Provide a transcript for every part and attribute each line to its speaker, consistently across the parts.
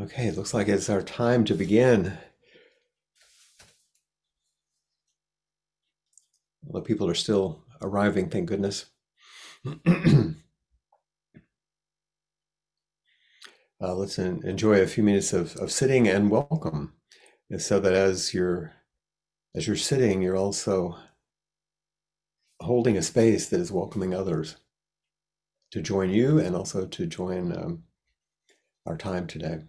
Speaker 1: Okay, it looks like it's our time to begin. Well, people are still arriving, thank goodness. uh, let's enjoy a few minutes of, of sitting and welcome. And so that as you're as you're sitting, you're also holding a space that is welcoming others to join you and also to join um, our time today.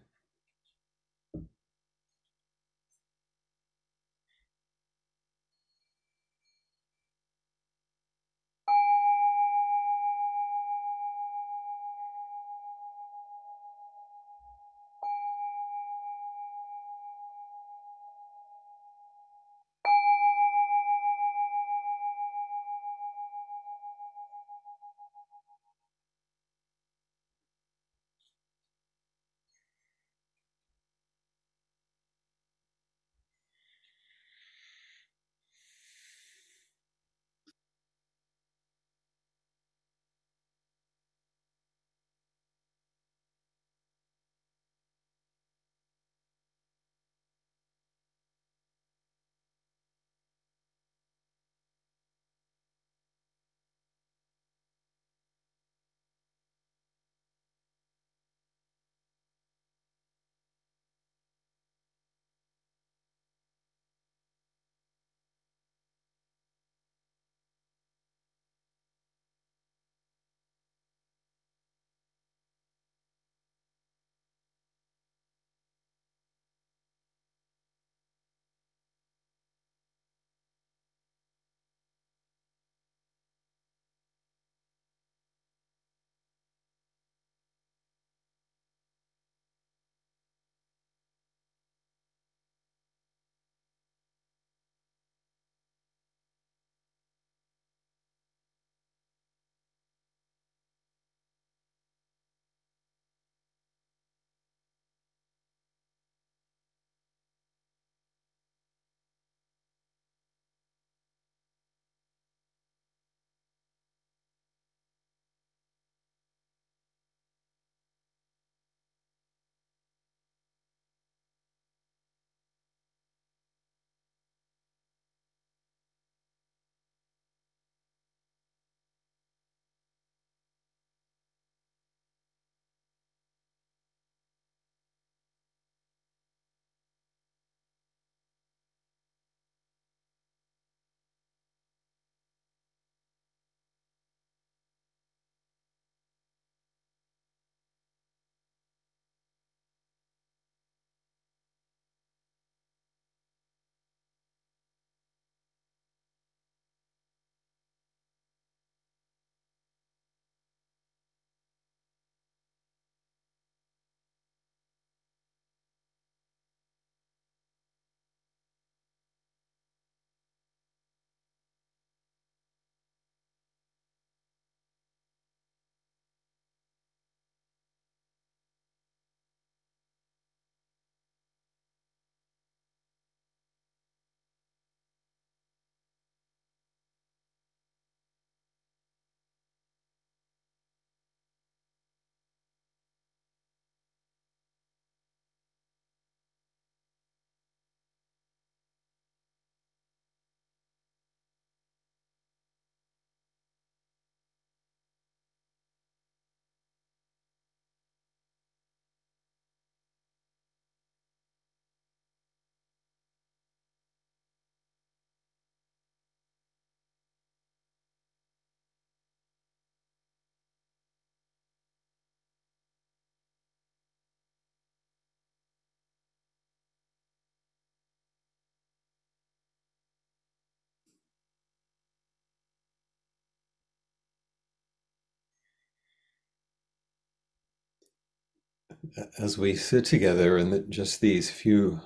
Speaker 1: As we sit together in just these few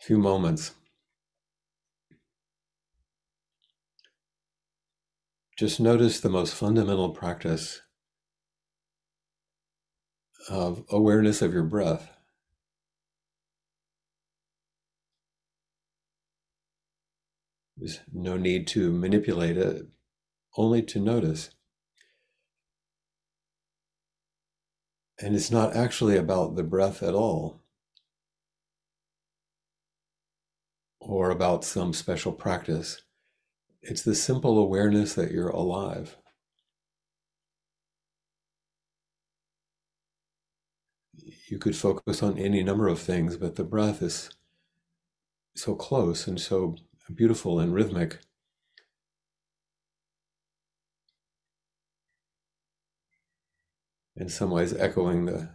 Speaker 1: few moments. Just notice the most fundamental practice of awareness of your breath. There's no need to manipulate it only to notice And it's not actually about the breath at all, or about some special practice. It's the simple awareness that you're alive. You could focus on any number of things, but the breath is so close and so beautiful and rhythmic. In some ways, echoing the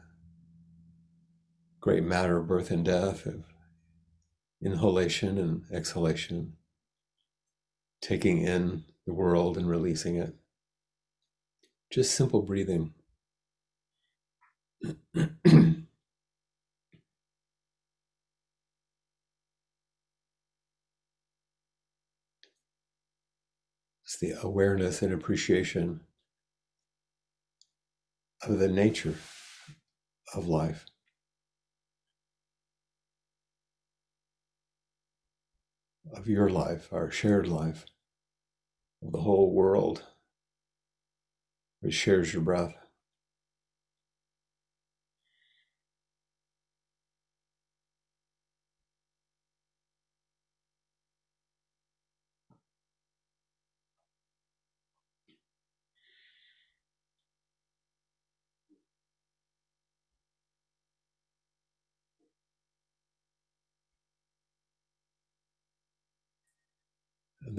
Speaker 1: great matter of birth and death, of inhalation and exhalation, taking in the world and releasing it. Just simple breathing. it's the awareness and appreciation of the nature of life. Of your life, our shared life, of the whole world, which shares your breath.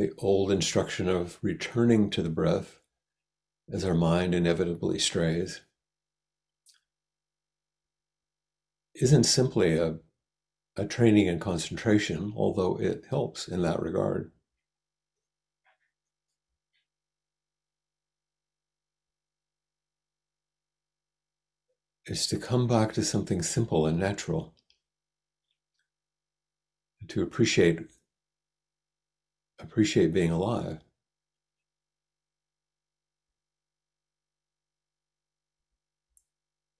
Speaker 1: The old instruction of returning to the breath as our mind inevitably strays isn't simply a, a training in concentration, although it helps in that regard. It's to come back to something simple and natural, to appreciate appreciate being alive.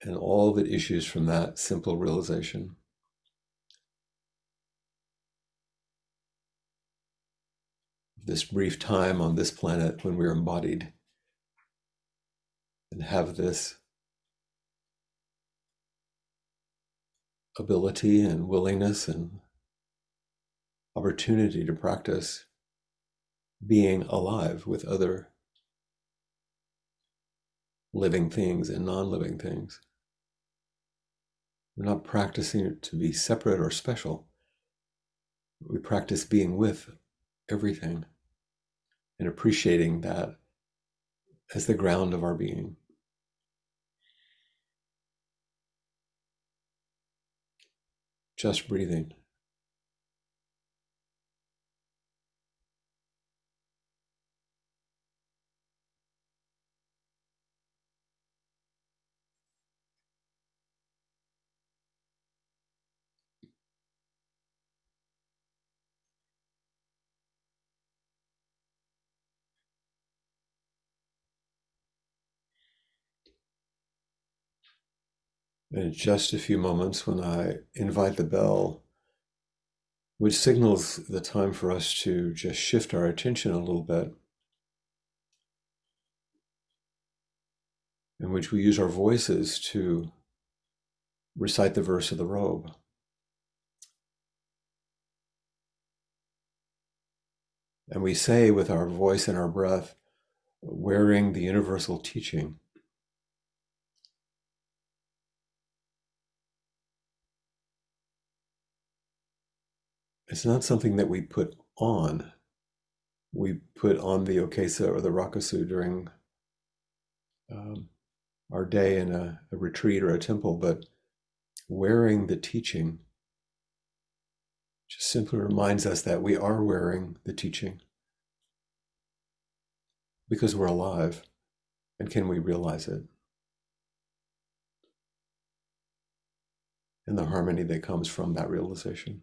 Speaker 1: And all that issues from that simple realization. This brief time on this planet when we're embodied and have this ability and willingness and opportunity to practice being alive with other living things and non living things. We're not practicing it to be separate or special. We practice being with everything and appreciating that as the ground of our being. Just breathing. In just a few moments when I invite the bell, which signals the time for us to just shift our attention a little bit, in which we use our voices to recite the verse of the robe. And we say with our voice and our breath, wearing the universal teaching. It's not something that we put on. We put on the Okesa or the Rakusu during um, our day in a, a retreat or a temple, but wearing the teaching just simply reminds us that we are wearing the teaching because we're alive. And can we realize it? And the harmony that comes from that realization.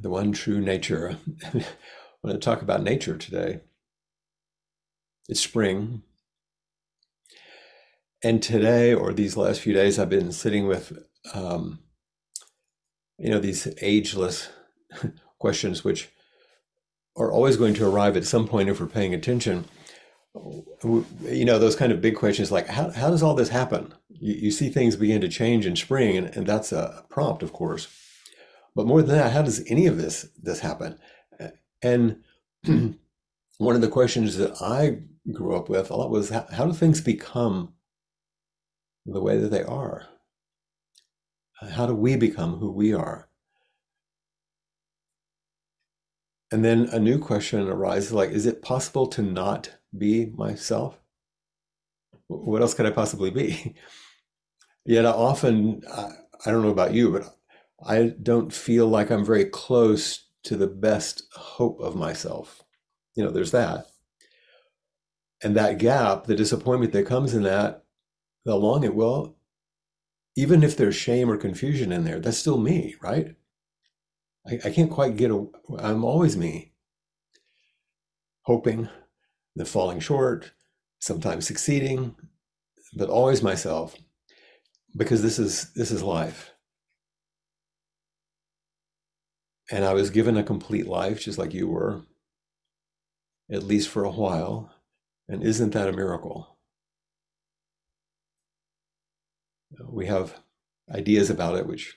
Speaker 1: The one true nature. I want to talk about nature today. It's spring. And today, or these last few days, I've been sitting with, um, you know, these ageless questions, which are always going to arrive at some point if we're paying attention. You know, those kind of big questions like, how, how does all this happen? You, you see things begin to change in spring, and, and that's a prompt, of course. But more than that, how does any of this this happen? And one of the questions that I grew up with a lot was how, how do things become the way that they are? How do we become who we are? And then a new question arises like, is it possible to not be myself? What else could I possibly be? Yet I often, I, I don't know about you, but I don't feel like I'm very close to the best hope of myself. You know, there's that. And that gap, the disappointment that comes in that, the longing, well, even if there's shame or confusion in there, that's still me, right? I, I can't quite get, a, I'm always me. Hoping, the falling short, sometimes succeeding, but always myself because this is this is life and i was given a complete life just like you were at least for a while and isn't that a miracle we have ideas about it which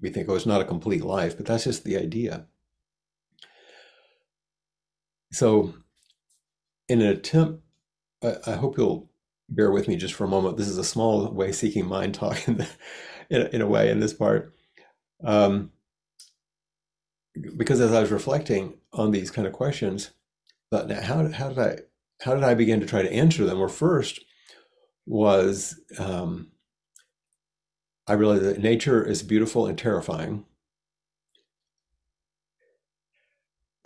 Speaker 1: we think oh it's not a complete life but that's just the idea so in an attempt i, hope you'll bear with me just for a moment. This is a small way seeking mind talk in, the, in, a, in a way in this part. Um, because as I was reflecting on these kind of questions, now how, how did I how did I begin to try to answer them? Well, first was um, I realized that nature is beautiful and terrifying.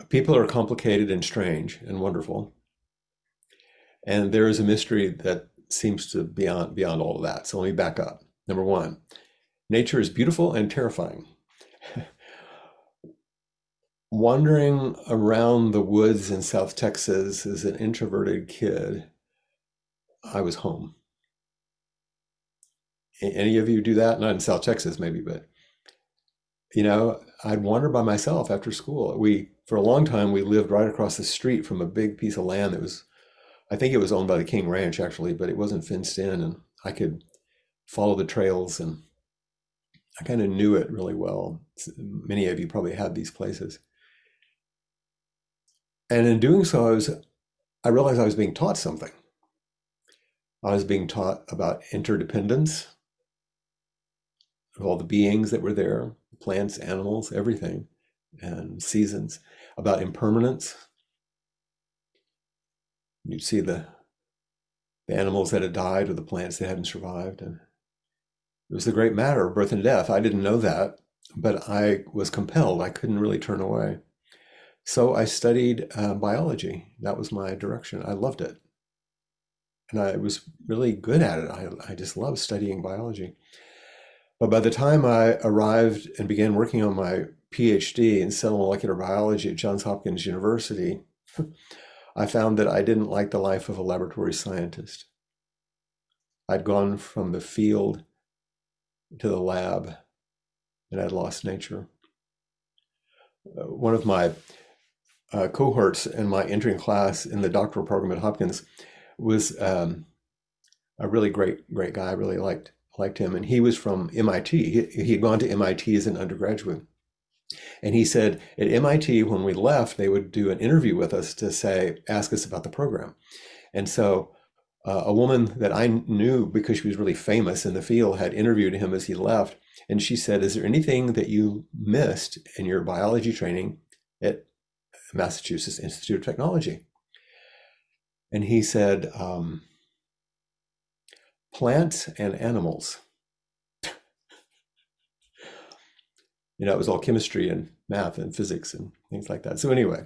Speaker 1: People are complicated and strange and wonderful and there is a mystery that seems to be beyond beyond all of that. So let me back up. Number one, nature is beautiful and terrifying. Wandering around the woods in South Texas as an introverted kid, I was home. Any of you do that? Not in South Texas, maybe, but you know, I'd wander by myself after school. We, for a long time, we lived right across the street from a big piece of land that was I think it was owned by the King Ranch actually, but it wasn't fenced in, and I could follow the trails, and I kind of knew it really well. Many of you probably had these places, and in doing so, I was I realized I was being taught something. I was being taught about interdependence of all the beings that were there, plants, animals, everything, and seasons, about impermanence, You'd see the, the animals that had died or the plants that hadn't survived. And it was the great matter of birth and death. I didn't know that, but I was compelled. I couldn't really turn away. So I studied uh, biology. That was my direction. I loved it. And I was really good at it. I, I just loved studying biology. But by the time I arrived and began working on my PhD in cell molecular biology at Johns Hopkins University, I found that I didn't like the life of a laboratory scientist. I'd gone from the field to the lab and I'd lost nature. Uh, one of my uh, cohorts in my entering class in the doctoral program at Hopkins was um, a really great, great guy. I really liked liked him, and he was from MIT. He, he had gone to MIT as an undergraduate, and he said at MIT when we left, they would do an interview with us to say, ask us about the program, and so. Uh, a woman that I knew because she was really famous in the field had interviewed him as he left, and she said, "Is there anything that you missed in your biology training at Massachusetts Institute of Technology?" And he said, um, plants and animals. you know, it was all chemistry and math and physics and things like that. So, anyway,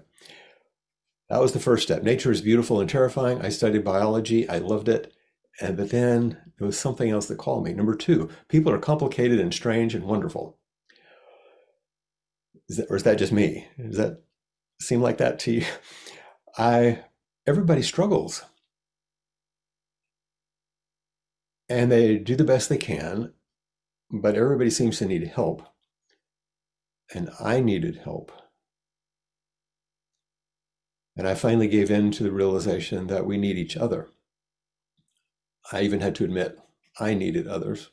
Speaker 1: that was the first step. Nature is beautiful and terrifying. I studied biology, I loved it. And but then there was something else that called me. Number two, people are complicated and strange and wonderful. Is that, or is that just me? Is that seem like that to you? I everybody struggles and they do the best they can, but everybody seems to need help. And I needed help. And I finally gave in to the realization that we need each other. I even had to admit I needed others,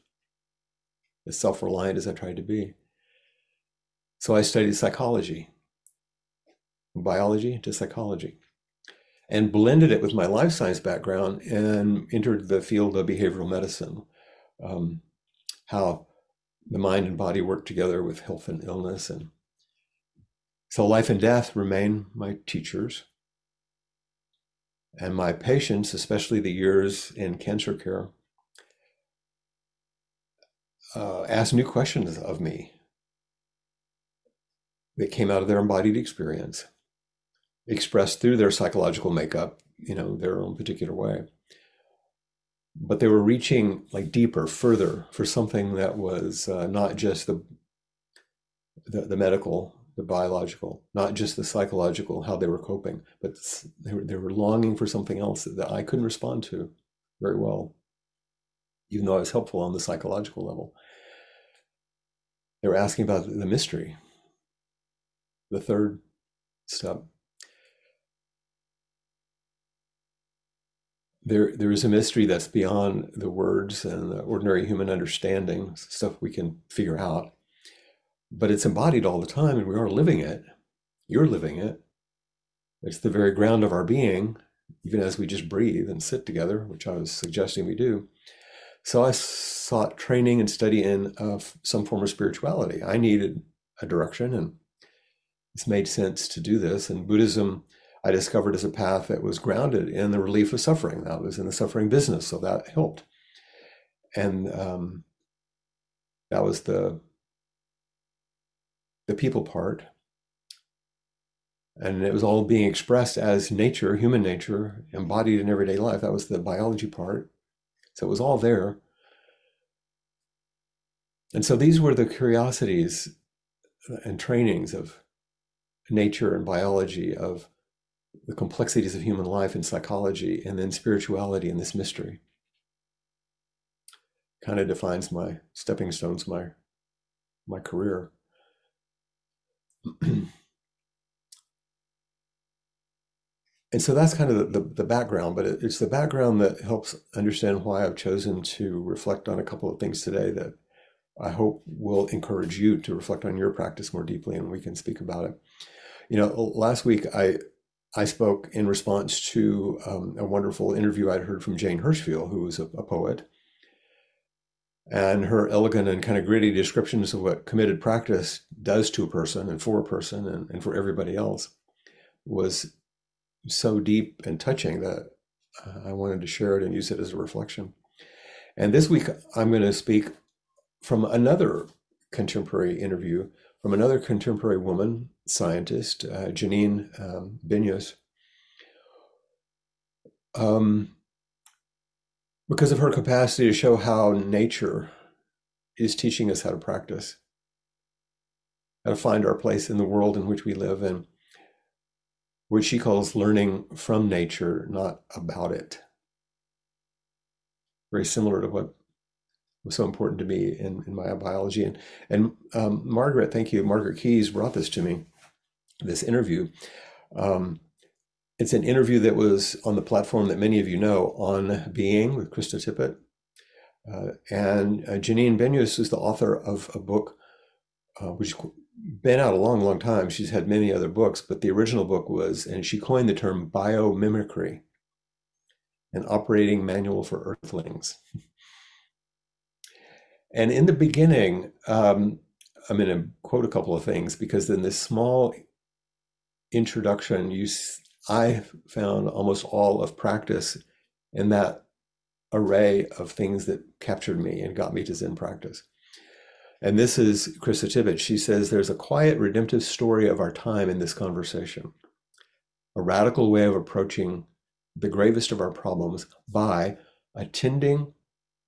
Speaker 1: as self reliant as I tried to be. So I studied psychology, biology to psychology and blended it with my life science background and entered the field of behavioral medicine. Um, how the mind and body work together with health and illness. And so life and death remain my teachers. And my patients, especially the years in cancer care, uh, ask new questions of me that came out of their embodied experience expressed through their psychological makeup, you know, their own particular way. But they were reaching like deeper, further for something that was uh, not just the, the, the medical, the biological, not just the psychological, how they were coping, but they were, they were longing for something else that I couldn't respond to very well, even though I was helpful on the psychological level. They were asking about the mystery, the third step. There there is a mystery that's beyond the words and the ordinary human understanding stuff we can figure out. But it's embodied all the time and we are living it. You're living it. It's the very ground of our being even as we just breathe and sit together which i was suggesting we do. So i sought training and study in some form of spirituality. I needed a direction and it's made sense to do this and buddhism I discovered as a path that was grounded in the relief of suffering. That was in the suffering business, so that helped. And um, that was the the people part. And it was all being expressed as nature, human nature, embodied in everyday life. That was the biology part. So it was all there. And so these were the curiosities and trainings of nature and biology, of the complexities of human life and psychology, and then spirituality and this mystery. Kind of defines my stepping stones, my my career. and so that's kind of the, the, the background, but it, it's the background that helps understand why I've chosen to reflect on a couple of things today that I hope will encourage you to reflect on your practice more deeply and we can speak about it. You know, last week I I spoke in response to um, a wonderful interview I'd heard from Jane Hirshfield, who was a, a, poet. And her elegant and kind of gritty descriptions of what committed practice does to a person and for a person and, and for everybody else was so deep and touching that uh, I wanted to share it and use it as a reflection. And this week, I'm going to speak from another contemporary interview from another contemporary woman, scientist, uh, Janine um, Benyus. Um, because of her capacity to show how nature is teaching us how to practice, how to find our place in the world in which we live, and what she calls learning from nature, not about it. Very similar to what was so important to me in, in my biology. And, and um, Margaret, thank you, Margaret Keys brought this to me, this interview. Um, it's an interview that was on the platform that many of you know, On Being with Krista Tippett. Uh, and uh, Janine Benyus is the author of a book uh, which been out a long, long time. She's had many other books, but the original book was, and she coined the term biomimicry, an operating manual for earthlings. And in the beginning, um, I'm going to quote a couple of things because in this small introduction, you, I found almost all of practice in that array of things that captured me and got me to Zen practice. And this is Krista Tippett. She says there's a quiet, redemptive story of our time in this conversation, a radical way of approaching the gravest of our problems by attending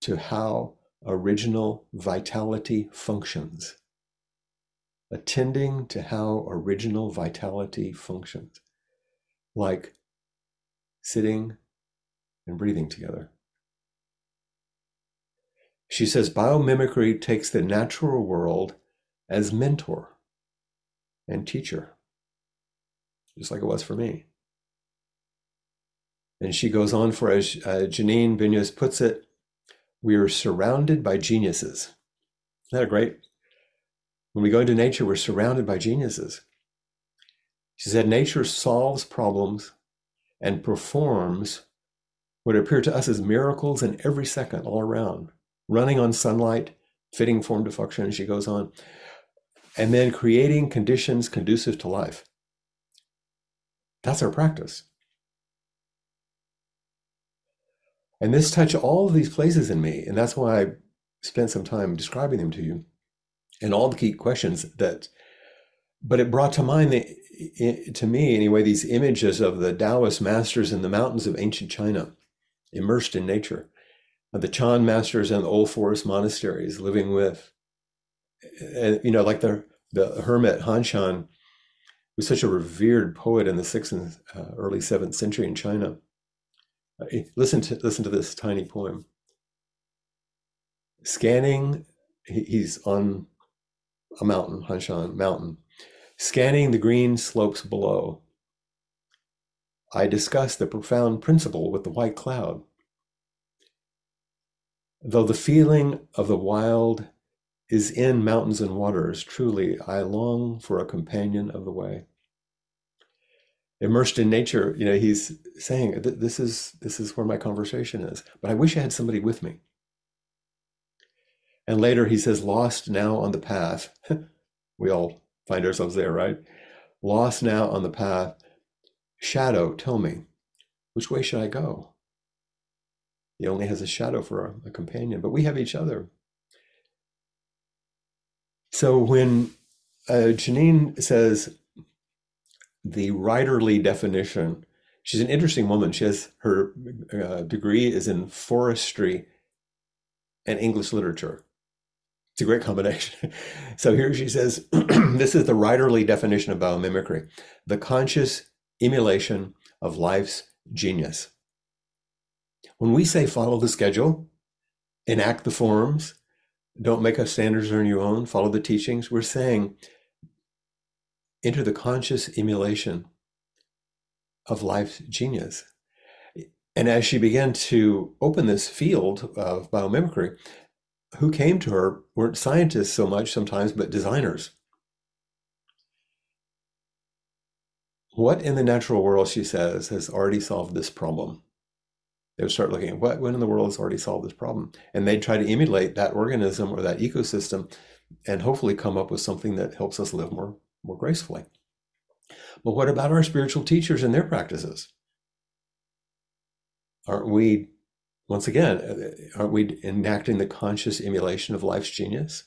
Speaker 1: to how original vitality functions. Attending to how original vitality functions, like sitting and breathing together. She says biomimicry takes the natural world as mentor and teacher, just like it was for me. And she goes on for, as uh, Janine Benyus puts it, we are surrounded by geniuses. Isn't that a great? When we go into nature, we're surrounded by geniuses. She said, nature solves problems and performs what appear to us as miracles in every second all around, running on sunlight, fitting form to function, and she goes on, and then creating conditions conducive to life. That's our practice. And this touched all of these places in me. And that's why I spent some time describing them to you and all the key questions that, but it brought to mind, the, to me anyway, these images of the Taoist masters in the mountains of ancient China, immersed in nature, uh, the Chan masters in the old forest monasteries living with, uh, uh, you know, like the, the hermit Han Shan was such a revered poet in the sixth and uh, early seventh century in China eh, Listen to listen to this tiny poem. Scanning, he's on a mountain, Han Shan mountain, scanning the green slopes below. I discuss the profound principle with the white cloud. Though the feeling of the wild is in mountains and waters, truly I long for a companion of the way immersed in nature you know he's saying this is this is where my conversation is but i wish i had somebody with me and later he says lost now on the path we all find ourselves there right lost now on the path shadow tell me which way should i go he only has a shadow for a, a companion but we have each other so when uh, janine says the writerly definition. She's an interesting woman. She has her uh, degree is in forestry and English literature. It's a great combination. so here she says, this is the writerly definition of biomimicry, the conscious emulation of life's genius. When we say follow the schedule, enact the forms, don't make up standards on your own, follow the teachings, we're saying enter the conscious emulation of life's genius. And as she began to open this field of biomimicry, who came to her weren't scientists so much sometimes, but designers. What in the natural world, she says, has already solved this problem? They would start looking at what, when in the world has already solved this problem? And they'd try to emulate that organism or that ecosystem and hopefully come up with something that helps us live more more gracefully. But what about our spiritual teachers and their practices? Aren't we, once again, uh, aren't we enacting the conscious emulation of life's genius?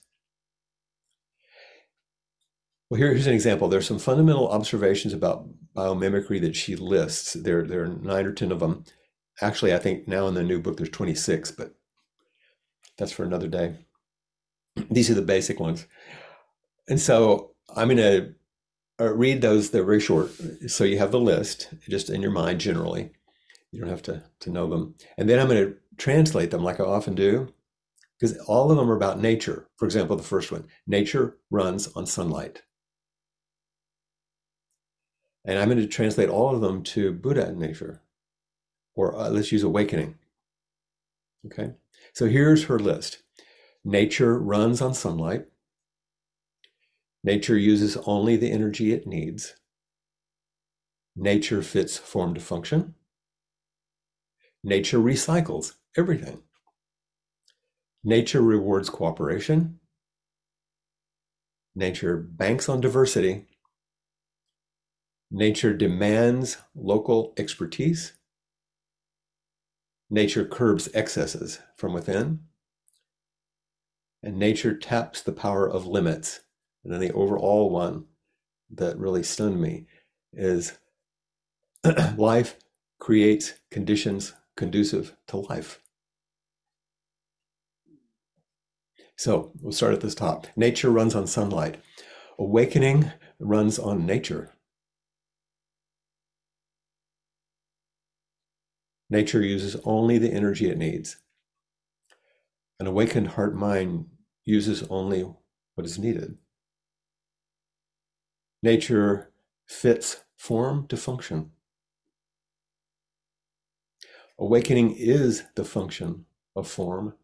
Speaker 1: Well, here, here's an example. There's some fundamental observations about biomimicry that she lists. There, there are nine or 10 of them. Actually, I think now in the new book there's 26, but that's for another day. These are the basic ones. And so I'm going to uh, read those. They're very short. So you have the list just in your mind generally. You don't have to, to know them. And then I'm going to translate them like I often do, because all of them are about nature. For example, the first one nature runs on sunlight. And I'm going to translate all of them to Buddha nature, or uh, let's use awakening. Okay, so here's her list nature runs on sunlight, nature uses only the energy it needs, nature fits form to function, nature recycles everything, nature rewards cooperation, nature banks on diversity Nature demands local expertise. Nature curbs excesses from within. And nature taps the power of limits. And then the overall one that really stunned me is life creates conditions conducive to life. So we'll start at this top. Nature runs on sunlight. Awakening runs on nature. Nature uses only the energy it needs. An awakened heart mind uses only what is needed. Nature fits form to function. Awakening is the function of form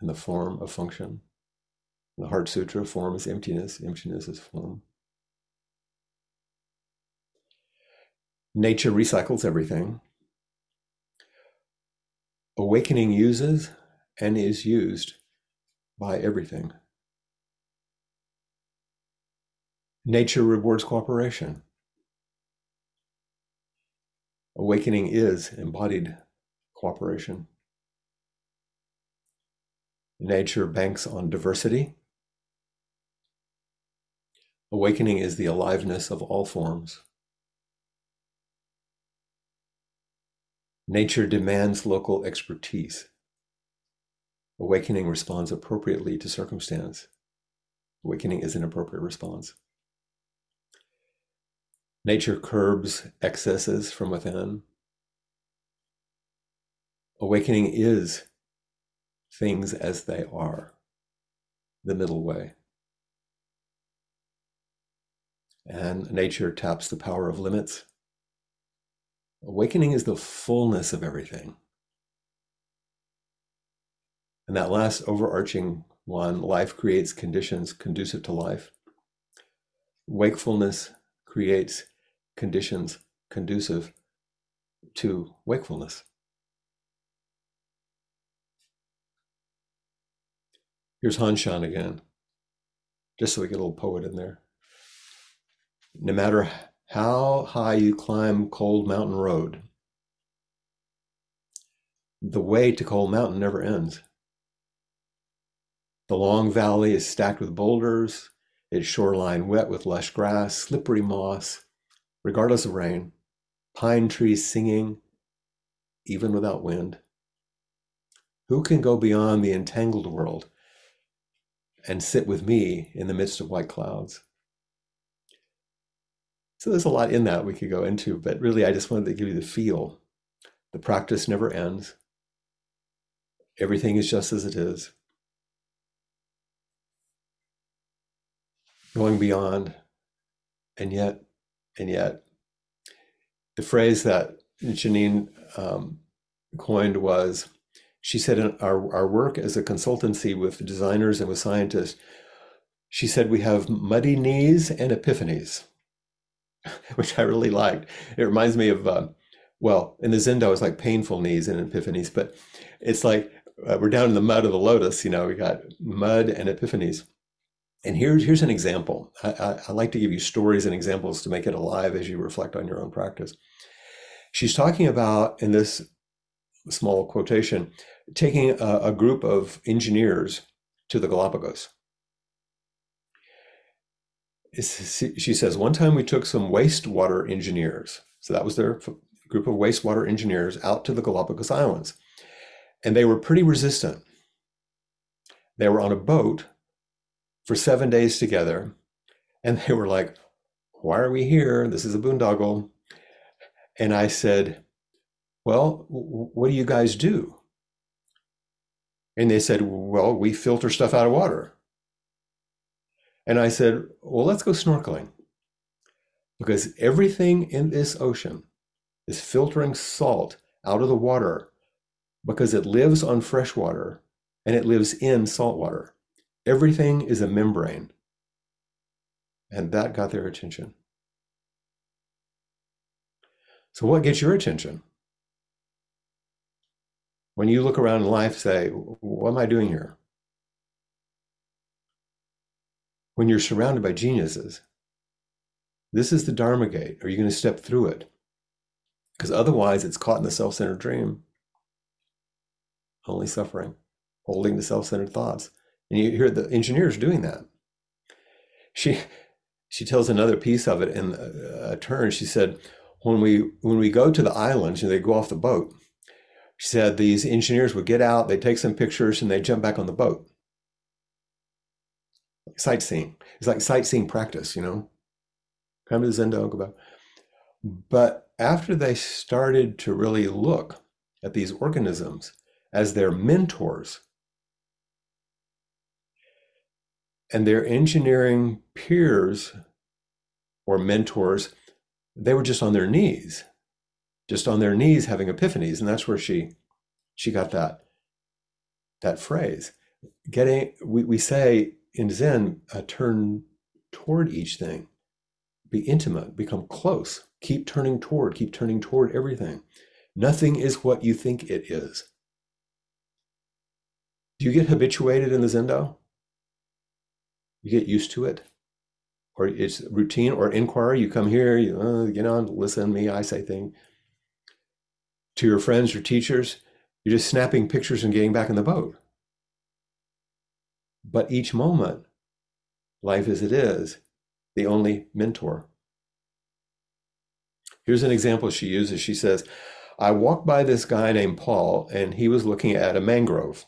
Speaker 1: and the form of function. In the Heart Sutra, form is emptiness, emptiness is form. Nature recycles everything. Awakening uses and is used by everything. Nature rewards cooperation. Awakening is embodied cooperation. Nature banks on diversity. Awakening is the aliveness of all forms. Nature demands local expertise. Awakening responds appropriately to circumstance. Awakening is an appropriate response. Nature curbs excesses from within. Awakening is things as they are, the middle way. And nature taps the power of limits Awakening is the fullness of everything. And that last overarching one life creates conditions conducive to life. Wakefulness creates conditions conducive to wakefulness. Here's Hanshan again, just so we get a little poet in there. No matter how high you climb Cold Mountain Road. The way to Cold Mountain never ends. The long valley is stacked with boulders, its shoreline wet with lush grass, slippery moss, regardless of rain, pine trees singing, even without wind. Who can go beyond the entangled world and sit with me in the midst of white clouds? So there's a lot in that we could go into, but really I just wanted to give you the feel. The practice never ends. Everything is just as it is. Going beyond, and yet, and yet. The phrase that Janine um, coined was she said, in our, our work as a consultancy with designers and with scientists, she said, we have muddy knees and epiphanies. which I really liked. It reminds me of, uh, well, in the Zendo, it's like painful knees and epiphanies, but it's like uh, we're down in the mud of the lotus. You know, we got mud and epiphanies. And here's here's an example. I, I, I like to give you stories and examples to make it alive as you reflect on your own practice. She's talking about in this small quotation, taking a, a group of engineers to the Galapagos she says, one time we took some wastewater engineers. So that was their group of wastewater engineers out to the Galapagos Islands. And they were pretty resistant. They were on a boat for seven days together. And they were like, why are we here? This is a boondoggle. And I said, well, what do you guys do? And they said, well, we filter stuff out of water. And I said, Well, let's go snorkeling. because everything in this ocean is filtering salt out of the water because it lives on fresh water and it lives in salt water. Everything is a membrane. And that got their attention. So, what gets your attention? When you look around in life, say, What am I doing here? When you're surrounded by geniuses, this is the Dharma gate. Are you going to step through it? Because otherwise, it's caught in the self centered dream, only suffering, holding the self centered thoughts. And you hear the engineers doing that. She, she tells another piece of it in a turn. She said, when we when we go to the islands and they go off the boat, she said these engineers would get out, they'd take some pictures, and they'd jump back on the boat. Sightseeing. It's like sightseeing practice, you know. Come to the Zendo, go back. But after they started to really look at these organisms as their mentors and their engineering peers or mentors, they were just on their knees, just on their knees having epiphanies. And that's where she she got that that phrase. Getting we, we say in Zen, uh, turn toward each thing be intimate, become close, keep turning toward, keep turning toward everything. Nothing is what you think it is. Do you get habituated in the Zendo? You get used to it? Or it's routine or inquiry. You come here, you, uh, you know, listen me, I say things. To your friends or teachers, you're just snapping pictures and getting back in the boat. But each moment, life as it is, the only mentor. Here's an example she uses. She says, I walked by this guy named Paul, and he was looking at a mangrove.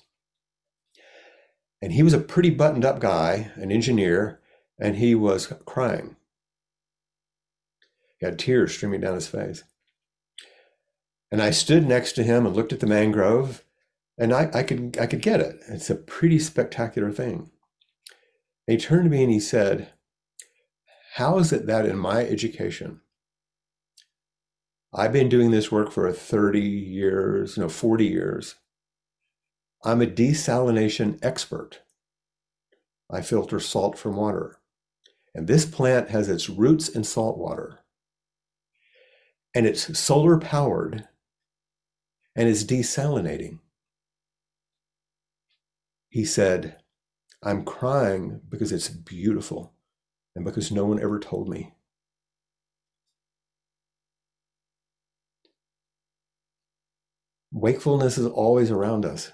Speaker 1: And he was a pretty buttoned up guy, an engineer, and he was crying. He had tears streaming down his face. And I stood next to him and looked at the mangrove, and I, I could I could get it. It's a pretty spectacular thing. And he turned to me and he said, how is it that in my education, I've been doing this work for 30 years, no, 40 years. I'm a desalination expert. I filter salt from water. And this plant has its roots in salt water. And it's solar powered and is desalinating. He said, I'm crying because it's beautiful and because no one ever told me. Wakefulness is always around us,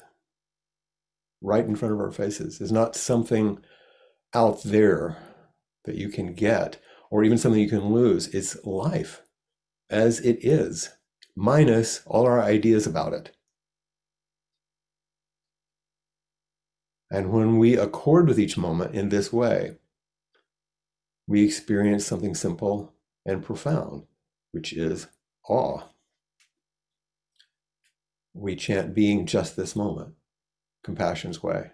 Speaker 1: right in front of our faces. It's not something out there that you can get or even something you can lose. It's life as it is, minus all our ideas about it. And when we accord with each moment in this way, we experience something simple and profound, which is awe. We chant being just this moment, compassion's way.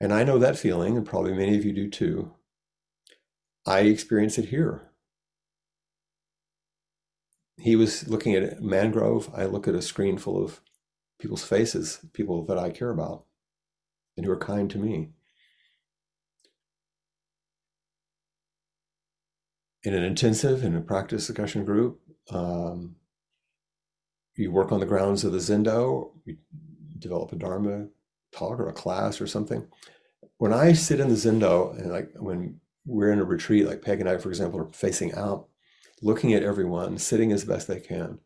Speaker 1: And I know that feeling, and probably many of you do too. I experience it here. He was looking at mangrove. I look at a screen full of people's faces, people that I care about and who are kind to me. in an intensive in a practice discussion group. Um, you work on the grounds of the Zendo, you develop a Dharma talk or a class or something. When I sit in the Zendo and like when we're in a retreat, like Peg and I, for example, are facing out, looking at everyone, sitting as best they can,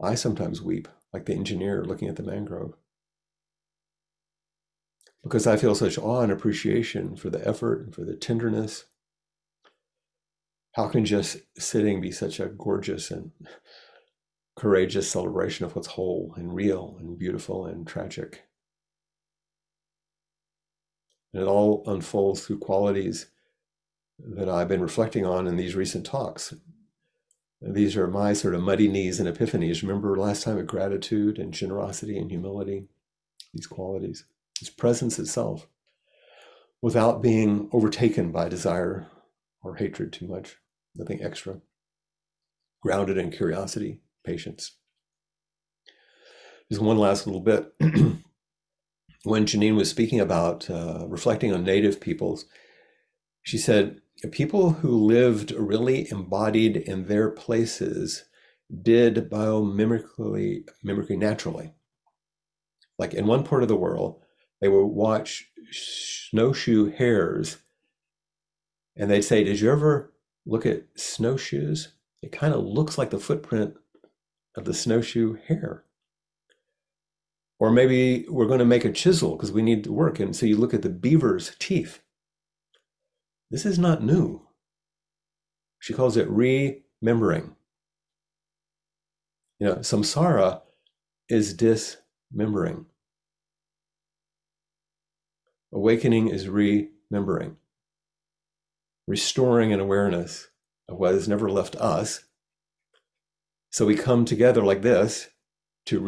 Speaker 1: I sometimes weep, like the engineer looking at the mangrove. Because I feel such awe and appreciation for the effort and for the tenderness how can just sitting be such a gorgeous and courageous celebration of what's whole and real and beautiful and tragic? And it all unfolds through qualities that I've been reflecting on in these recent talks. These are my sort of muddy knees and epiphanies. Remember last time of gratitude and generosity and humility, these qualities, this presence itself, without being overtaken by desire or hatred too much, nothing extra. Grounded in curiosity, patience. Just one last little bit. when Janine was speaking about uh, reflecting on Native peoples, she said, people who lived really embodied in their places did biomimicry mimicry naturally. Like in one part of the world, they would watch snowshoe hares and they'd say, Did you ever look at snowshoes? It kind of looks like the footprint of the snowshoe hare. Or maybe we're going to make a chisel because we need to work. And so you look at the beaver's teeth. This is not new. She calls it remembering. You know, samsara is dismembering. Awakening is remembering, restoring an awareness of what has never left us. So we come together like this to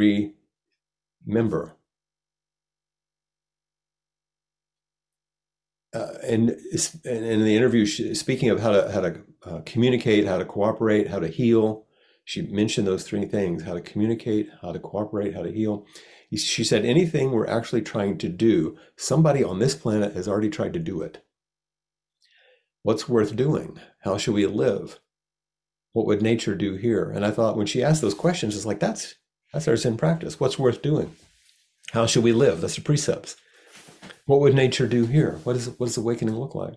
Speaker 1: remember. Uh, and, and in the interview, she, speaking of how to how to uh, communicate, how to cooperate, how to heal, she mentioned those three things: how to communicate, how to cooperate, how to heal. She said, anything we're actually trying to do, somebody on this planet has already tried to do it. What's worth doing? How should we live? What would nature do here? And I thought when she asked those questions, it's like, that's that's our Zen practice. What's worth doing? How should we live? That's the precepts. What would nature do here? What, is, what does awakening look like?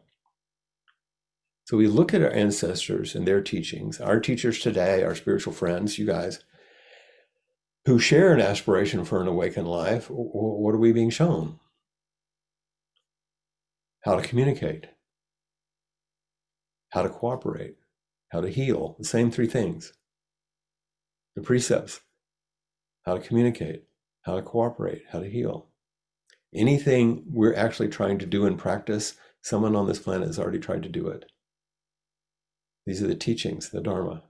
Speaker 1: So we look at our ancestors and their teachings, our teachers today, our spiritual friends, you guys, who share an aspiration for an awakened life, what are we being shown? How to communicate, how to cooperate, how to heal, the same three things. The precepts, how to communicate, how to cooperate, how to heal. Anything we're actually trying to do in practice, someone on this planet has already tried to do it. These are the teachings, the Dharma.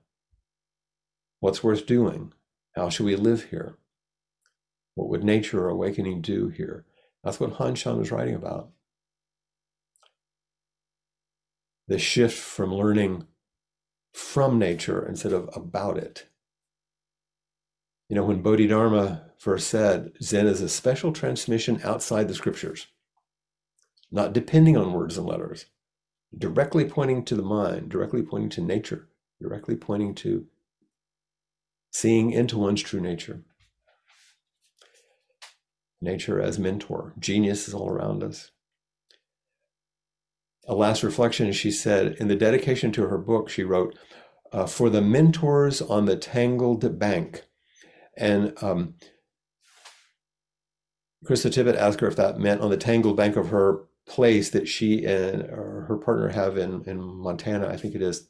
Speaker 1: What's worth doing? How should we live here? What would nature or awakening do here? That's what Han Shan was writing about. The shift from learning from nature instead of about it. You know, when Bodhidharma first said Zen is a special transmission outside the scriptures, not depending on words and letters, directly pointing to the mind, directly pointing to nature, directly pointing to seeing into one's true nature. Nature as mentor, genius is all around us. A last reflection, she said, in the dedication to her book, she wrote, uh, For the mentors on the tangled bank. And um, Krista Tippett asked her if that meant on the tangled bank of her place that she and her partner have in, in Montana, I think it is.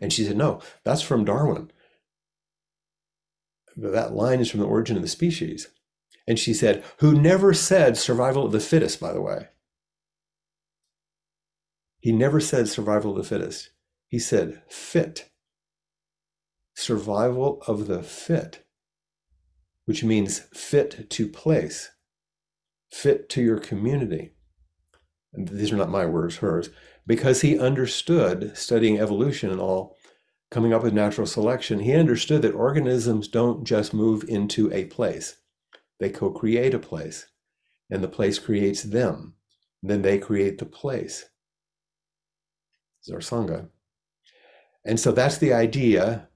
Speaker 1: And she said, No, that's from Darwin that line is from the origin of the species. And she said, who never said survival of the fittest, by the way. He never said survival of the fittest. He said fit. Survival of the fit, which means fit to place, fit to your community. And these are not my words, hers, because he understood studying evolution and all coming up with natural selection, he understood that organisms don't just move into a place, they co create a place, and the place creates them. Then they create the place. Is our Sangha. And so that's the idea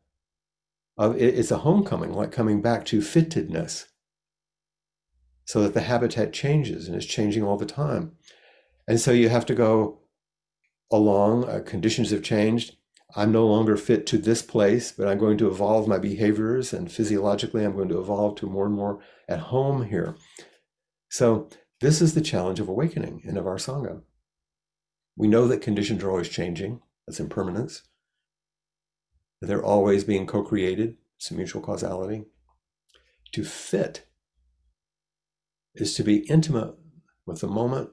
Speaker 1: of it's a homecoming, like coming back to fittedness, so that the habitat changes and it's changing all the time. And so you have to go along, uh, conditions have changed, I'm no longer fit to this place, but I'm going to evolve my behaviors and physiologically I'm going to evolve to more and more at home here. So, this is the challenge of awakening and of our Sangha. We know that conditions are always changing, that's impermanence. They're always being co created, it's a mutual causality. To fit is to be intimate with the moment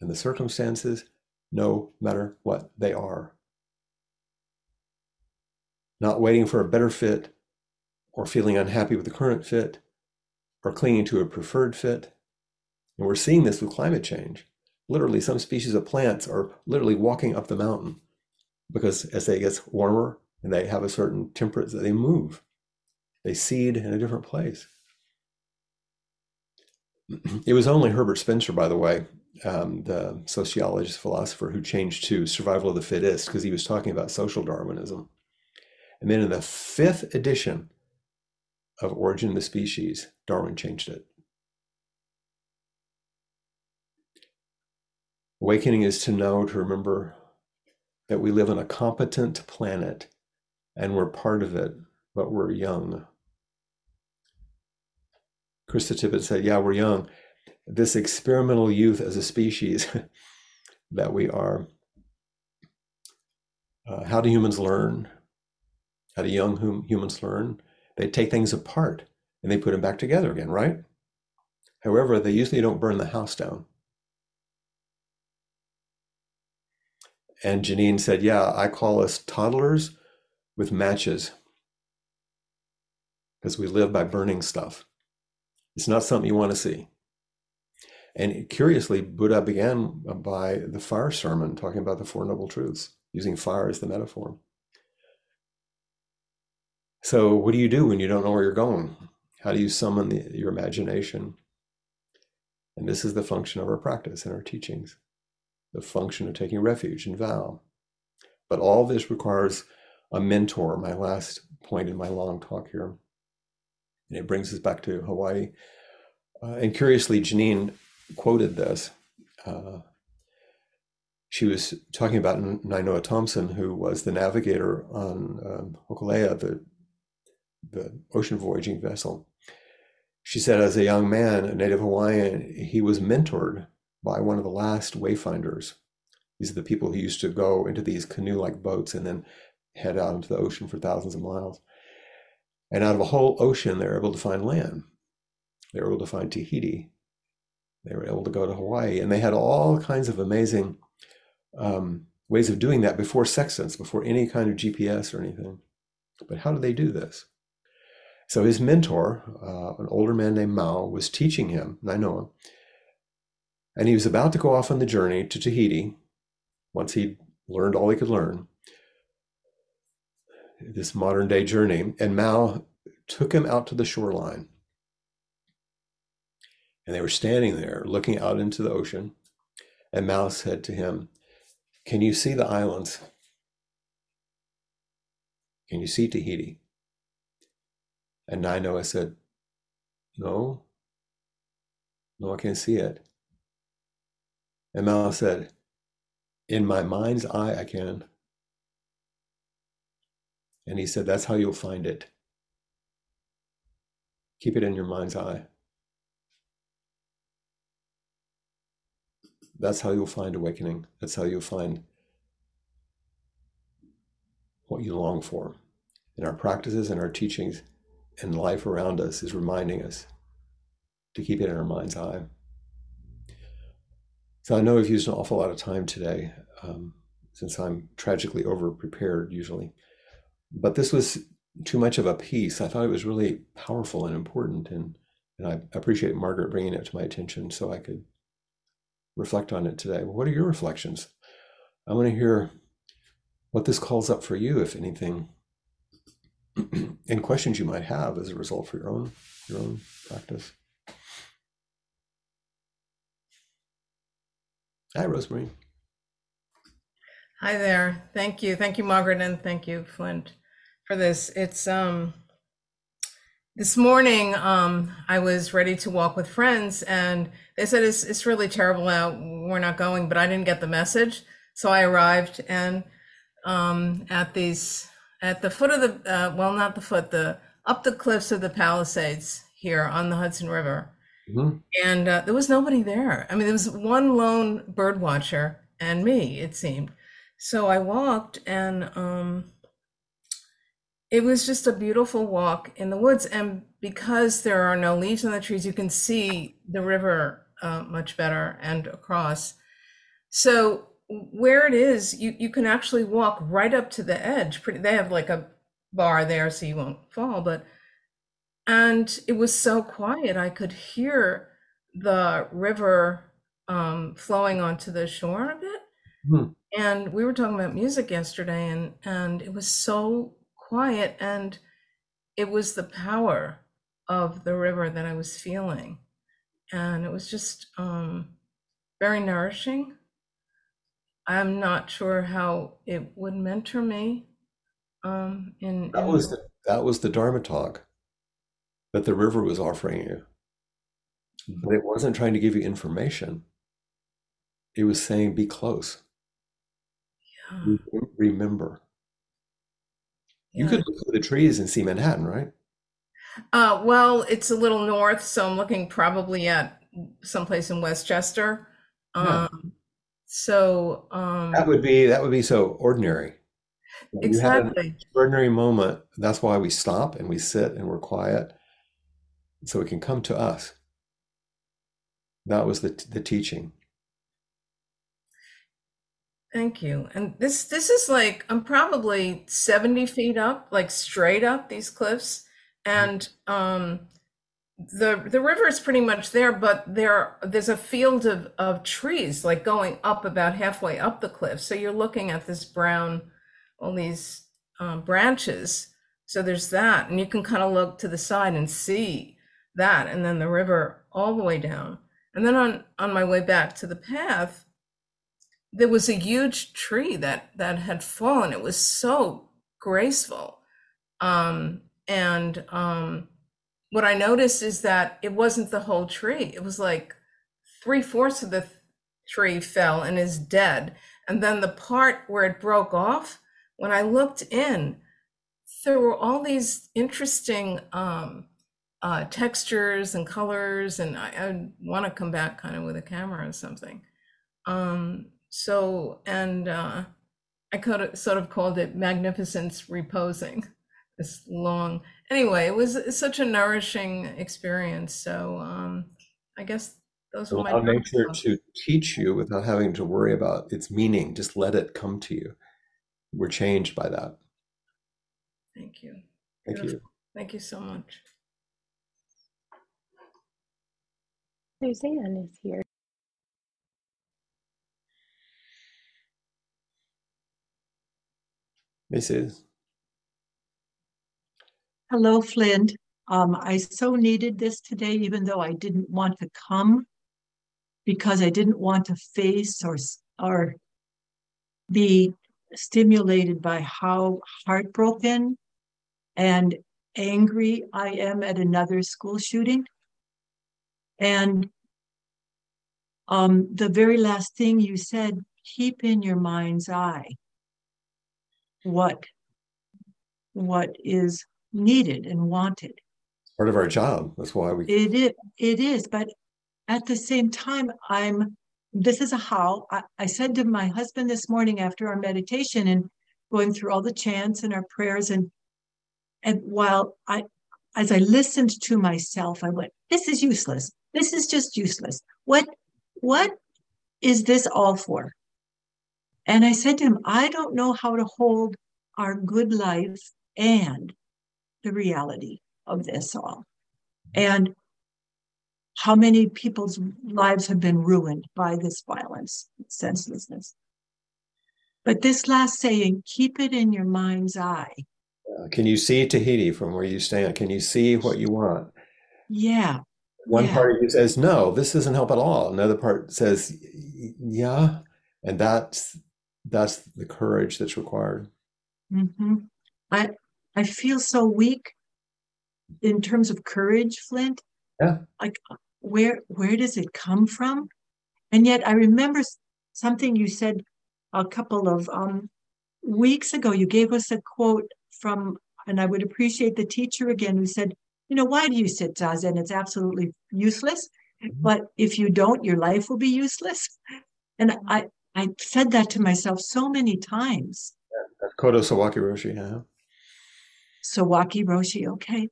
Speaker 1: and the circumstances, no matter what they are not waiting for a better fit or feeling unhappy with the current fit or clinging to a preferred fit. And we're seeing this with climate change. Literally, some species of plants are literally walking up the mountain because as they get warmer and they have a certain temperature, they move. They seed in a different place. It was only Herbert Spencer, by the way, um, the sociologist, philosopher, who changed to survival of the fittest because he was talking about social Darwinism. And then in the fifth edition of Origin of the Species, Darwin changed it. Awakening is to know, to remember that we live on a competent planet and we're part of it, but we're young. Krista Tippett said, Yeah, we're young. This experimental youth as a species that we are. Uh, how do humans learn? How do young hum- humans learn? They take things apart and they put them back together again, right? However, they usually don't burn the house down. And Janine said, Yeah, I call us toddlers with matches because we live by burning stuff. It's not something you want to see. And curiously, Buddha began by the fire sermon, talking about the Four Noble Truths, using fire as the metaphor. So, what do you do when you don't know where you're going? How do you summon the, your imagination? And this is the function of our practice and our teachings, the function of taking refuge and vow. But all this requires a mentor, my last point in my long talk here. And it brings us back to Hawaii. Uh, and curiously, Janine quoted this. Uh, she was talking about Nainoa Thompson, who was the navigator on um, Hokulea, the, the ocean voyaging vessel. She said, as a young man, a native Hawaiian, he was mentored by one of the last wayfinders. These are the people who used to go into these canoe like boats and then head out into the ocean for thousands of miles. And out of a whole ocean, they were able to find land. They were able to find Tahiti. They were able to go to Hawaii. And they had all kinds of amazing um, ways of doing that before sextants, before any kind of GPS or anything. But how did they do this? So his mentor, uh, an older man named Mau, was teaching him, and I know him, and he was about to go off on the journey to Tahiti once he'd learned all he could learn this modern day journey, and Mau took him out to the shoreline. And they were standing there looking out into the ocean. And Mau said to him, Can you see the islands? Can you see Tahiti? And Nainoa said, No, no, I can't see it. And Mau said, In my mind's eye, I can. And he said, That's how you'll find it. Keep it in your mind's eye. That's how you'll find awakening. That's how you'll find what you long for. And our practices and our teachings and life around us is reminding us to keep it in our mind's eye. So I know we've used an awful lot of time today um, since I'm tragically over prepared usually but this was too much of a piece. I thought it was really powerful and important, and and I appreciate Margaret bringing it to my attention so I could reflect on it today. What are your reflections? I want to hear what this calls up for you, if anything, and questions you might have as a result for your own your own practice. Hi, Rosemary.
Speaker 2: Hi there. Thank you. Thank you, Margaret, and thank you, Flint for this. It's um this morning um I was ready to walk with friends and they said it's it's really terrible out. We're not going, but I didn't get the message. So I arrived and um at these at the foot of the uh, well not the foot the up the cliffs of the Palisades here on the Hudson River. Mm-hmm. And uh, there was nobody there. I mean, there was one lone bird watcher and me, it seemed. So I walked and um, it was just a beautiful walk in the woods. And because there are no leaves on the trees, you can see the river uh, much better and across. So where it is, you, you can actually walk right up to the edge. Pretty, they have like a bar there so you won't fall, but and it was so quiet I could hear the river um, flowing onto the shore a bit. Hmm. And we were talking about music yesterday, and and it was so quiet, and it was the power of the river that I was feeling, and it was just um, very nourishing. I'm not sure how it would mentor me. Um, in,
Speaker 1: That
Speaker 2: in
Speaker 1: was the, that was the Dharma talk that the river was offering you. But it wasn't trying to give you information. It was saying, be close.
Speaker 2: yeah,
Speaker 1: Remember. You
Speaker 2: yeah.
Speaker 1: could look through the trees and see Manhattan, right?
Speaker 2: Uh, well, it's a little north, so I'm looking probably at someplace in Westchester.
Speaker 1: Yeah.
Speaker 2: Um, so
Speaker 1: That
Speaker 2: um,
Speaker 1: would be that would be so ordinary.
Speaker 2: Exactly.
Speaker 1: extraordinary moment. That's why we stop and we sit and we're quiet, so it can come to us. That was the the teaching.
Speaker 2: Thank you. And this this is like I'm probably 70 feet up, like straight up these cliffs. And um the the river is pretty much there, but there there's a field of of trees like going up about halfway up the cliff. So you're looking at this brown, all these um, branches. So there's that, and you can kind of look to the side and see that, and then the river all the way down. And then on on my way back to the path, there was a huge tree that that had fallen. It was so graceful. Um, and um, what I noticed is that it wasn't the whole tree. It was like three fourths of the th- tree fell and is dead. And then the part where it broke off, when I looked in, there were all these interesting um, uh, textures and colors. And I, I want to come back kind of with a camera or something. Um, so, and uh, I could have sort of called it magnificence reposing. This long, anyway, it was such a nourishing experience. So, um, I guess those were my
Speaker 1: Allow
Speaker 2: Dharma
Speaker 1: nature
Speaker 2: thoughts.
Speaker 1: to teach you without having to worry about its meaning. Just let it come to you. We're changed by that.
Speaker 2: Thank you.
Speaker 1: Thank
Speaker 2: Beautiful.
Speaker 1: you.
Speaker 2: Thank you so much.
Speaker 3: Suzanne is here.
Speaker 1: Mrs.
Speaker 4: Hello, Flint. Um, I so needed this today, even though I didn't want to come because I didn't want to face or or be stimulated by how heartbroken and angry I am at another school shooting. And um, the very last thing you said, keep in your mind's eye what what is needed and wanted.
Speaker 1: Part of our job. That's why we
Speaker 4: It is, it is, but at the same time, I'm, this is a how. I, I said to my husband this morning after our meditation and going through all the chants and our prayers and and while I as I listened to myself, I went, this is useless. This is just useless. What what is this all for? And I said to him, I don't know how to hold our good life and the reality of this all. And how many people's lives have been ruined by this violence, senselessness. But this last saying, keep it in your mind's eye.
Speaker 1: uh, can you see Tahiti from where you stand? Can you see what you want?
Speaker 4: Yeah,
Speaker 1: One
Speaker 4: yeah.
Speaker 1: part of you says, no, this doesn't help at all. Another part says, yeah. And that's that's the courage that's required.
Speaker 4: hmm I I feel so weak in terms of courage, Flint.
Speaker 1: Yeah.
Speaker 4: Like where where does it come from? And yet I remember something you said a couple of um weeks ago. You gave us a quote from, and I would appreciate the teacher again who said, you know, why do you sit zazen? It's absolutely useless.
Speaker 1: Mhm.
Speaker 4: But if you don't, your life will be useless. And I I said that to myself so many times.
Speaker 1: Kodo Sawaki Roshi. Yeah.
Speaker 4: Sawaki Roshi, okay.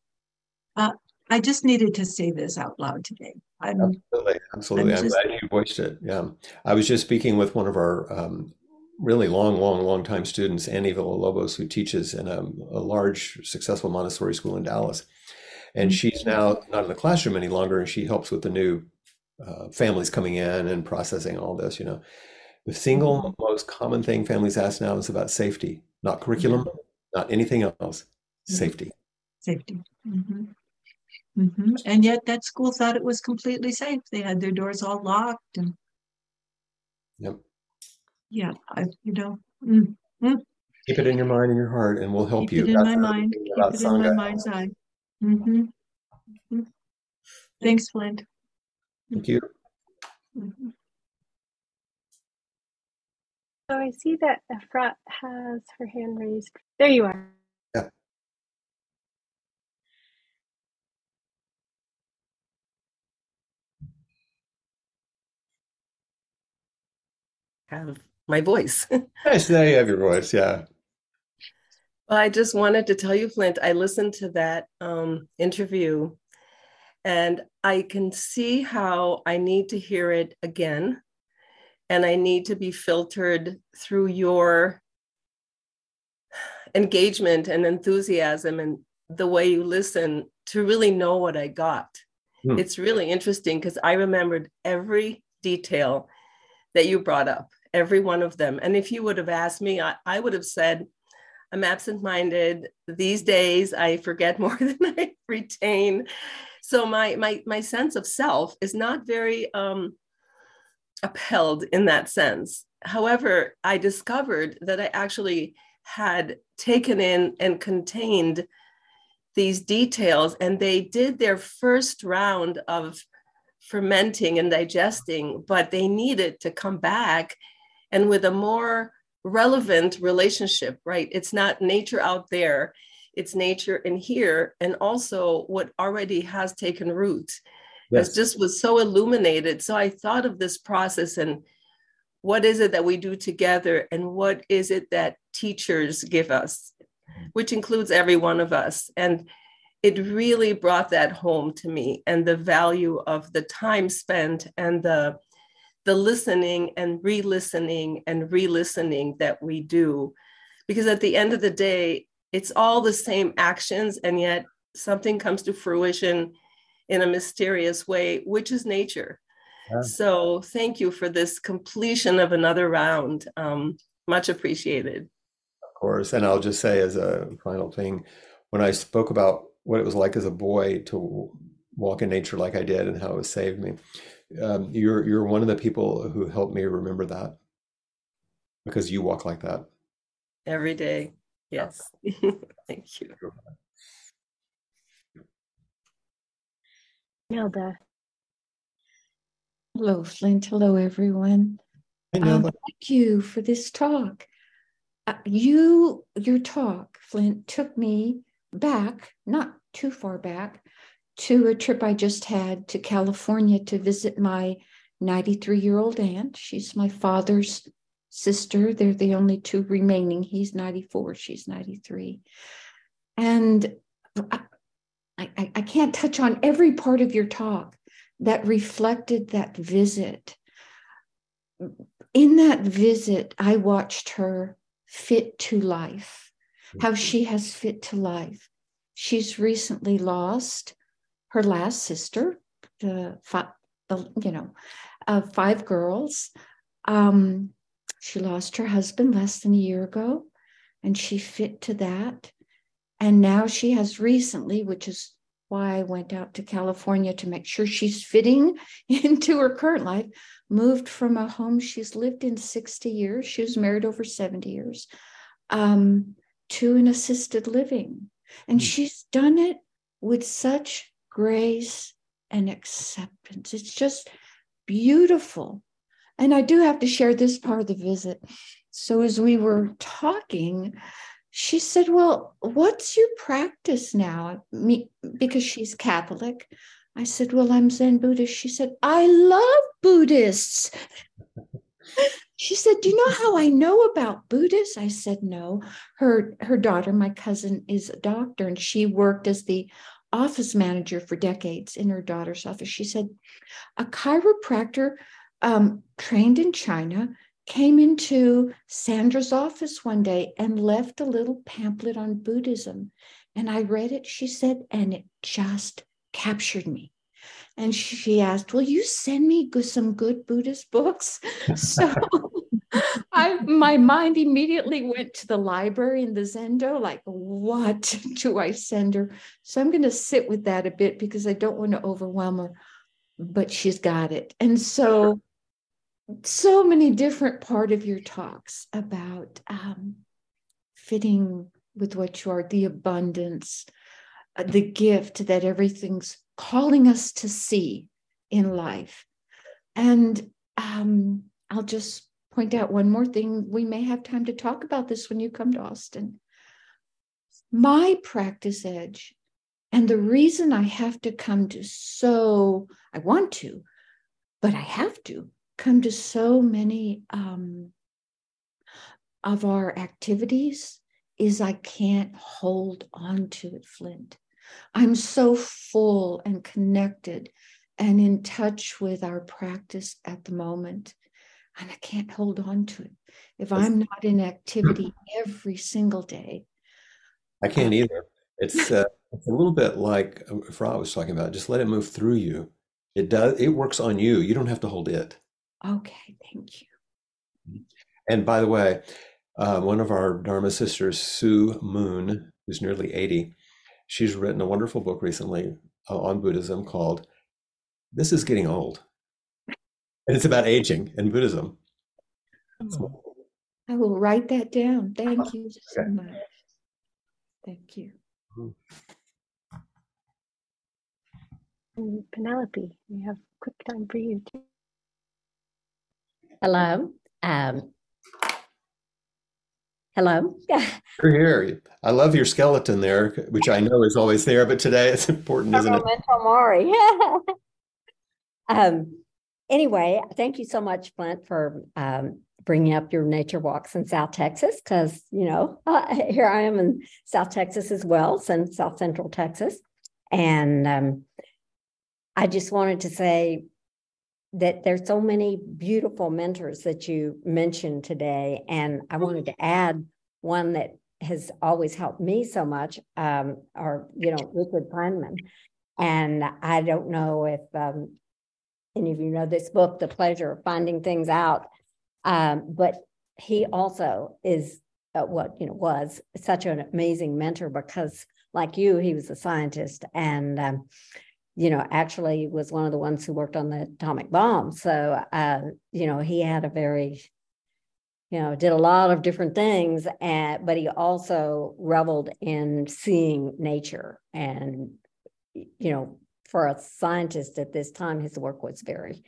Speaker 4: Uh, I just needed to say this out loud today. I'm
Speaker 1: Absolutely, absolutely. I'm
Speaker 4: just-
Speaker 1: glad you voiced it. Yeah, I was just speaking with one of our um, really long, long, long time students, Annie Villalobos, who teaches in a, a large, successful Montessori school in Dallas, and
Speaker 4: Mhm.
Speaker 1: she's now not in the classroom any longer, and she helps with the new uh, families coming in and processing all this, you know. The single most common thing families ask now is about safety, not curriculum, not anything else. Safety.
Speaker 4: Safety. Mm-hmm. Mm-hmm. And yet, that school thought it was completely safe. They had their doors all locked, and
Speaker 1: Yep.
Speaker 4: yeah, I, you know, mm, mm,
Speaker 1: Keep it in your mind and your heart, and we'll help
Speaker 4: keep
Speaker 1: you.
Speaker 4: it in
Speaker 1: That's
Speaker 4: my mind. Keep it in my mind's eye. Mm-hmm. Mhm. Thanks, Flint.
Speaker 1: Thank you.
Speaker 3: So I see that Efrat has her hand raised. There you are.
Speaker 5: have my voice.
Speaker 1: Nice. Now you have your voice. Yeah.
Speaker 5: Well, I just wanted to tell you, Flint, I listened to that um, interview and I can see how I need to hear it again. And I need to be filtered through your engagement and enthusiasm and the way you listen to really know what I got.
Speaker 1: Hmm.
Speaker 5: It's really interesting because I remembered every detail that you brought up, every one of them. And if you would have asked me, I, I would have said, I'm absent minded. These days, I forget more than I retain. So my, my, my sense of self is not very um, upheld in that sense. However, I discovered that I actually had taken in and contained these details, and they did their first round of fermenting and digesting, but they needed to come back and with a more relevant relationship, right? It's not nature out there, it's nature in here, and also what already has taken root.
Speaker 1: Yes.
Speaker 5: It just was so illuminated. So I thought of this process and what is it that we do together, and what is it that teachers give us, which includes every one of us. And it really brought that home to me and the value of the time spent and the the listening and re-listening and re-listening that we do because at the end of the day it's all the same actions and yet something comes to fruition in a mysterious way which is nature.
Speaker 1: Yeah.
Speaker 5: so thank you for this completion of another round. Um, much appreciated.
Speaker 1: Of course. And I'll just say as a final thing, when I spoke about what it was like as a boy to walk in nature like I did and how it saved me, um, you're you're one of the people who helped me remember that. Because you walk like that.
Speaker 5: every day. Yes. Thank you
Speaker 3: Nelda.
Speaker 6: Hello, Flint. Hello, everyone.
Speaker 1: I know
Speaker 6: Um, thank you for this talk. Uh, you, your talk, Flint, took me back, not too far back, to a trip I just had to California to visit my 93 year old aunt. She's my father's sister. They're the only two remaining. He's 94, she's 93. And I, I, can't touch on every part of your talk that reflected that visit. In that visit, I watched her fit to life, how she has fit to life. She's recently lost her last sister, the, the you know, uh, five girls. Um, she lost her husband less than a year ago, and she fit to that. And now she has recently, which is why I went out to California to make sure she's fitting into her current life, moved from a home she's lived in 60 years. She was married over 70 years um, to an assisted living. And
Speaker 1: Hmm.
Speaker 6: she's done it with such grace and acceptance. It's just beautiful. And I do have to share this part of the visit. So, as we were talking, she said, Well, what's your practice now? Me, because she's Catholic. I said, Well, I'm Zen Buddhist. She said, I love Buddhists. She said, Do you know how I know about Buddhists? I said, No. Her her daughter, my cousin, is a doctor, and she worked as the office manager for decades in her daughter's office. She said, a chiropractor um, trained in China came into Sandra's office one day and left a little pamphlet on Buddhism. And I read it, she said, and it just captured me. And she asked, Will you send me some good Buddhist books? So I my mind immediately went to the library and the Zendo, like, what do I send her? So I'm going to sit with that a bit because I don't want to overwhelm her, but she's got it. And so, so many different part of your talks about um, fitting with what you are, the abundance, uh, the gift that everything's calling us to see in life. And um, I'll just point out one more thing. We may have time to talk about this when you come to Austin. My practice edge, and the reason I have to come to so, I want to, but I have to come to so many um, of our activities is I can't hold on to it, Flint. I'm so full and connected and in touch with our practice at the moment. And I can't hold on to it. If I'm not in activity every single day,
Speaker 1: I can't either. It's uh, it's a little bit like uh, Fra was talking about. Just let it move through you. It does. It works on you. You don't have to hold it.
Speaker 6: Okay, thank you.
Speaker 1: And by the way, uh, one of our Dharma sisters, Sue Moon, who's nearly 80, she's written a wonderful book recently uh, on Buddhism called This is Getting Old. And it's about aging and Buddhism. So,
Speaker 6: I will write that down. Thank you so
Speaker 1: Okay.
Speaker 6: much. Thank you.
Speaker 3: And Penelope, we have quick time for you too.
Speaker 7: Hello. Um, hello.
Speaker 1: you're here. I love your skeleton there, which I know is always there, but today it's important, isn't it?
Speaker 7: Mori. um, anyway, thank you so much, Flint, for um, bringing up your nature walks in South Texas. Because you know, uh, here I am in South Texas as well, and South Central Texas, and um, I just wanted to say that there's so many beautiful mentors that you mentioned today, and I wanted to add one that has always helped me so much, um, or you know, Richard Feynman. And I don't know if um, any of you know this book, The Pleasure of Finding Things Out, um, but he also is uh, what you know was such an amazing mentor because, like you, he was a scientist and. You know, actually was one of the ones who worked on the atomic bomb. So, uh, you know, he had a very, you know, did a lot of different things, and but he also reveled in seeing nature. And, you know, for a scientist at this time, his work was very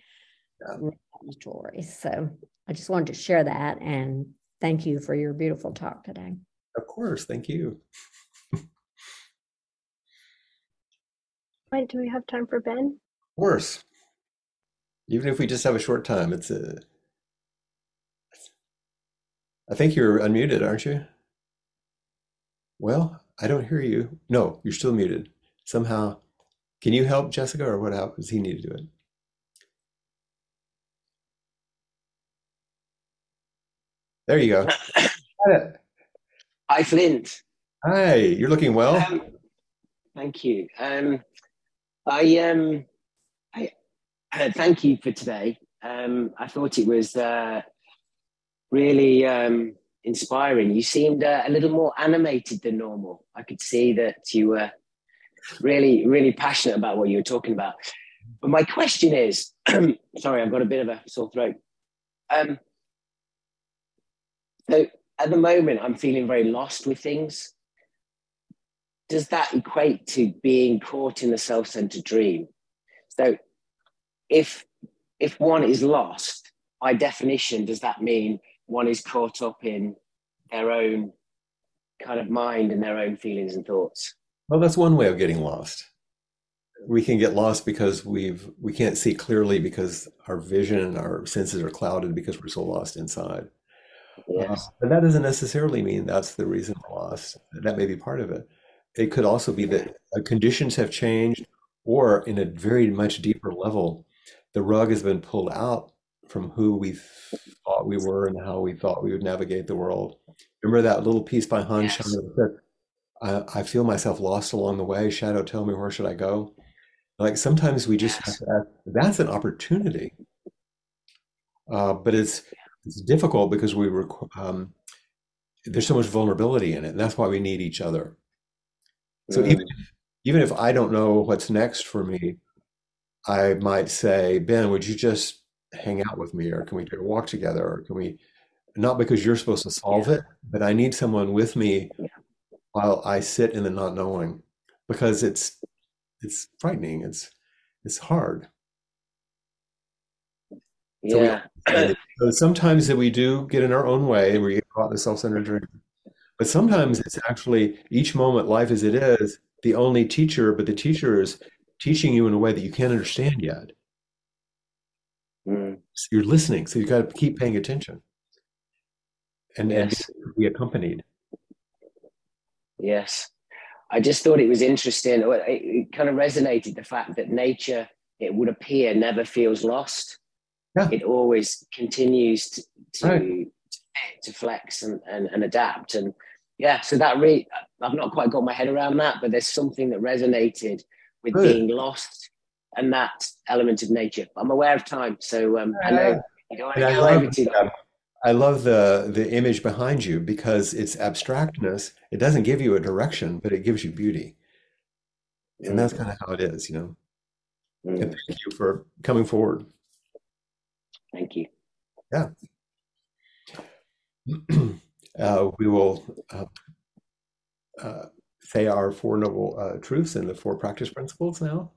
Speaker 1: Yeah.
Speaker 7: revelatory. So, I just wanted to share that and thank you for your beautiful talk today.
Speaker 1: Of course. Thank you.
Speaker 3: Wait, do we have time for Ben?
Speaker 1: Of course. Even if we just have a short time, it's a. I think you're unmuted, aren't you? Well, I don't hear you. No, you're still muted. Somehow, can you help Jessica or what happens? He need to do it. There you go.
Speaker 8: Hi, Flint.
Speaker 1: Hi, you're looking well.
Speaker 8: Um, thank you. Um, I um, I uh, thank you for today. Um, I thought it was uh, really um, inspiring. You seemed uh, a little more animated than normal. I could see that you were really, really passionate about what you were talking about. But my question is, sorry, I've got a bit of a sore throat. Um, so at the moment, I'm feeling very lost with things does that equate to being caught in a self-centered dream so if if one is lost by definition does that mean one is caught up in their own kind of mind and their own feelings and thoughts
Speaker 1: Well, that's one way of getting lost. We can get lost because we've we can't see clearly because our vision and our senses are clouded because we're so lost inside. Uh,
Speaker 8: yes
Speaker 1: but that doesn't necessarily mean that's the reason we're lost. That may be part of it. It could also be that uh, conditions have changed, or in a very much deeper level, the rug has been pulled out from who we thought we were and how we thought we would navigate the world. Remember that little piece by Hans
Speaker 8: Yes.
Speaker 1: Shadow that said, I, I feel myself lost along the way. Shadow, tell me where should I go? Like sometimes we just have
Speaker 8: Yes.
Speaker 1: to ask, that's an opportunity. Uh, but it's it's difficult because we were um, there's so much vulnerability in it, and that's why we need each other. So
Speaker 8: Mm.
Speaker 1: even even if I don't know what's next for me, I might say, Ben, would you just hang out with me, or can we take a walk together, or can we? Not because you're supposed to solve
Speaker 8: Yeah.
Speaker 1: it, but I need someone with me
Speaker 8: Yeah.
Speaker 1: while I sit in the not knowing, because it's it's frightening. It's it's hard. So we
Speaker 8: Yeah.
Speaker 1: So sometimes that we do get in our own way and we get caught in the self-centered dream. But sometimes it's actually each moment, life as it is, the only teacher, but the teacher is teaching you in a way that you can't understand yet.
Speaker 8: Mm.
Speaker 1: So you're listening, so you've got to keep paying attention and, and
Speaker 8: Yes.
Speaker 1: be accompanied.
Speaker 8: Yes. I just thought it was interesting. It, it kind of resonated the fact that nature, it would appear, never feels lost.
Speaker 1: Yeah.
Speaker 8: It always continues to to,
Speaker 1: Right.
Speaker 8: To to flex and, and, and adapt. And yeah, so that really, I've not quite got my head around that, but there's something that resonated with being lost and that element of nature. I'm aware of time, so um, I know you don't want to
Speaker 1: I
Speaker 8: go
Speaker 1: love,
Speaker 8: over to
Speaker 1: uh, I love the the image behind you because it's abstractness. It doesn't give you a direction, but it gives you beauty. And that's kind of how it is, you know.
Speaker 8: Mm,
Speaker 1: And thank you for coming forward.
Speaker 8: Thank you.
Speaker 1: Uh, we will uh, uh, say our four noble uh, truths and the four practice principles now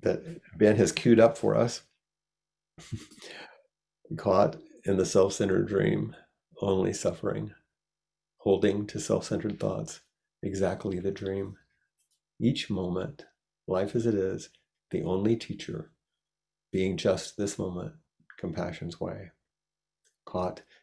Speaker 1: that Ben has queued up for us. Caught in the self centered dream, only suffering, holding to self centered thoughts, exactly the dream. Each moment, life as it is, the only teacher, being just this moment, compassion's way. Caught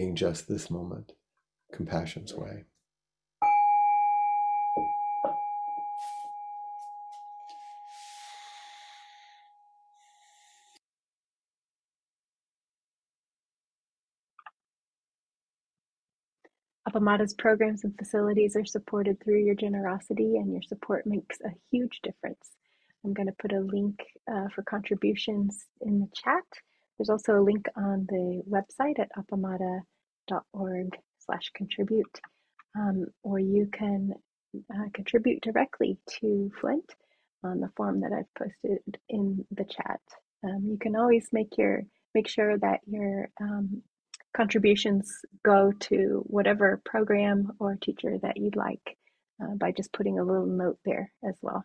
Speaker 1: being just this moment, compassion's way.
Speaker 3: Appamada's programs and facilities are supported through your generosity, and your support makes a huge difference. I'm going to put a link uh, for contributions in the chat. There's also a link on the website at appamada.org slash contribute, um, or you can uh, contribute directly to Flint on the form that I've posted in the chat. Um, you can always make your make sure that your um, contributions go to whatever program or teacher that you'd like uh, by just putting a little note there as well.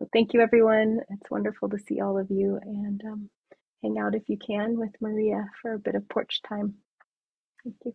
Speaker 3: So thank you, everyone. It's wonderful to see all of you and um, hang out if you can with Maria for a bit of porch time. Thank you.